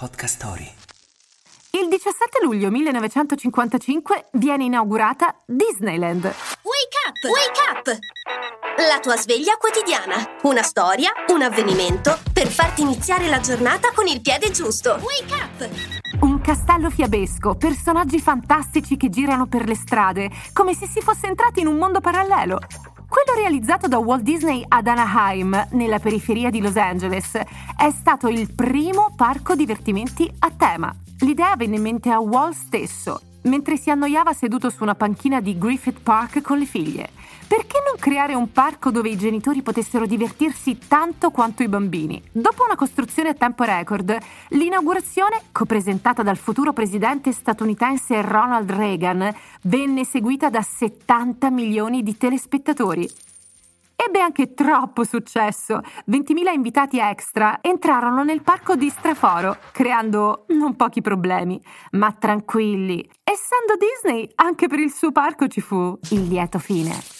Podcast Story. Il 17 luglio 1955 viene inaugurata Disneyland. Wake up! Wake up! La tua sveglia quotidiana. Una storia, un avvenimento per farti iniziare la giornata con il piede giusto. Wake up! Castello fiabesco, personaggi fantastici che girano per le strade, come se si fosse entrati in un mondo parallelo. Quello realizzato da Walt Disney ad Anaheim, nella periferia di Los Angeles, è stato il primo parco divertimenti a tema. L'idea venne in mente a Walt stesso, mentre si annoiava seduto su una panchina di Griffith Park con le figlie. Perché non creare un parco dove i genitori potessero divertirsi tanto quanto i bambini? Dopo una costruzione a tempo record, l'inaugurazione, copresentata dal futuro presidente statunitense Ronald Reagan, venne seguita da 70 milioni di telespettatori. Ebbe anche troppo successo. 20.000 invitati extra entrarono nel parco di Straforo, creando non pochi problemi. Ma tranquilli, essendo Disney, anche per il suo parco ci fu il lieto fine.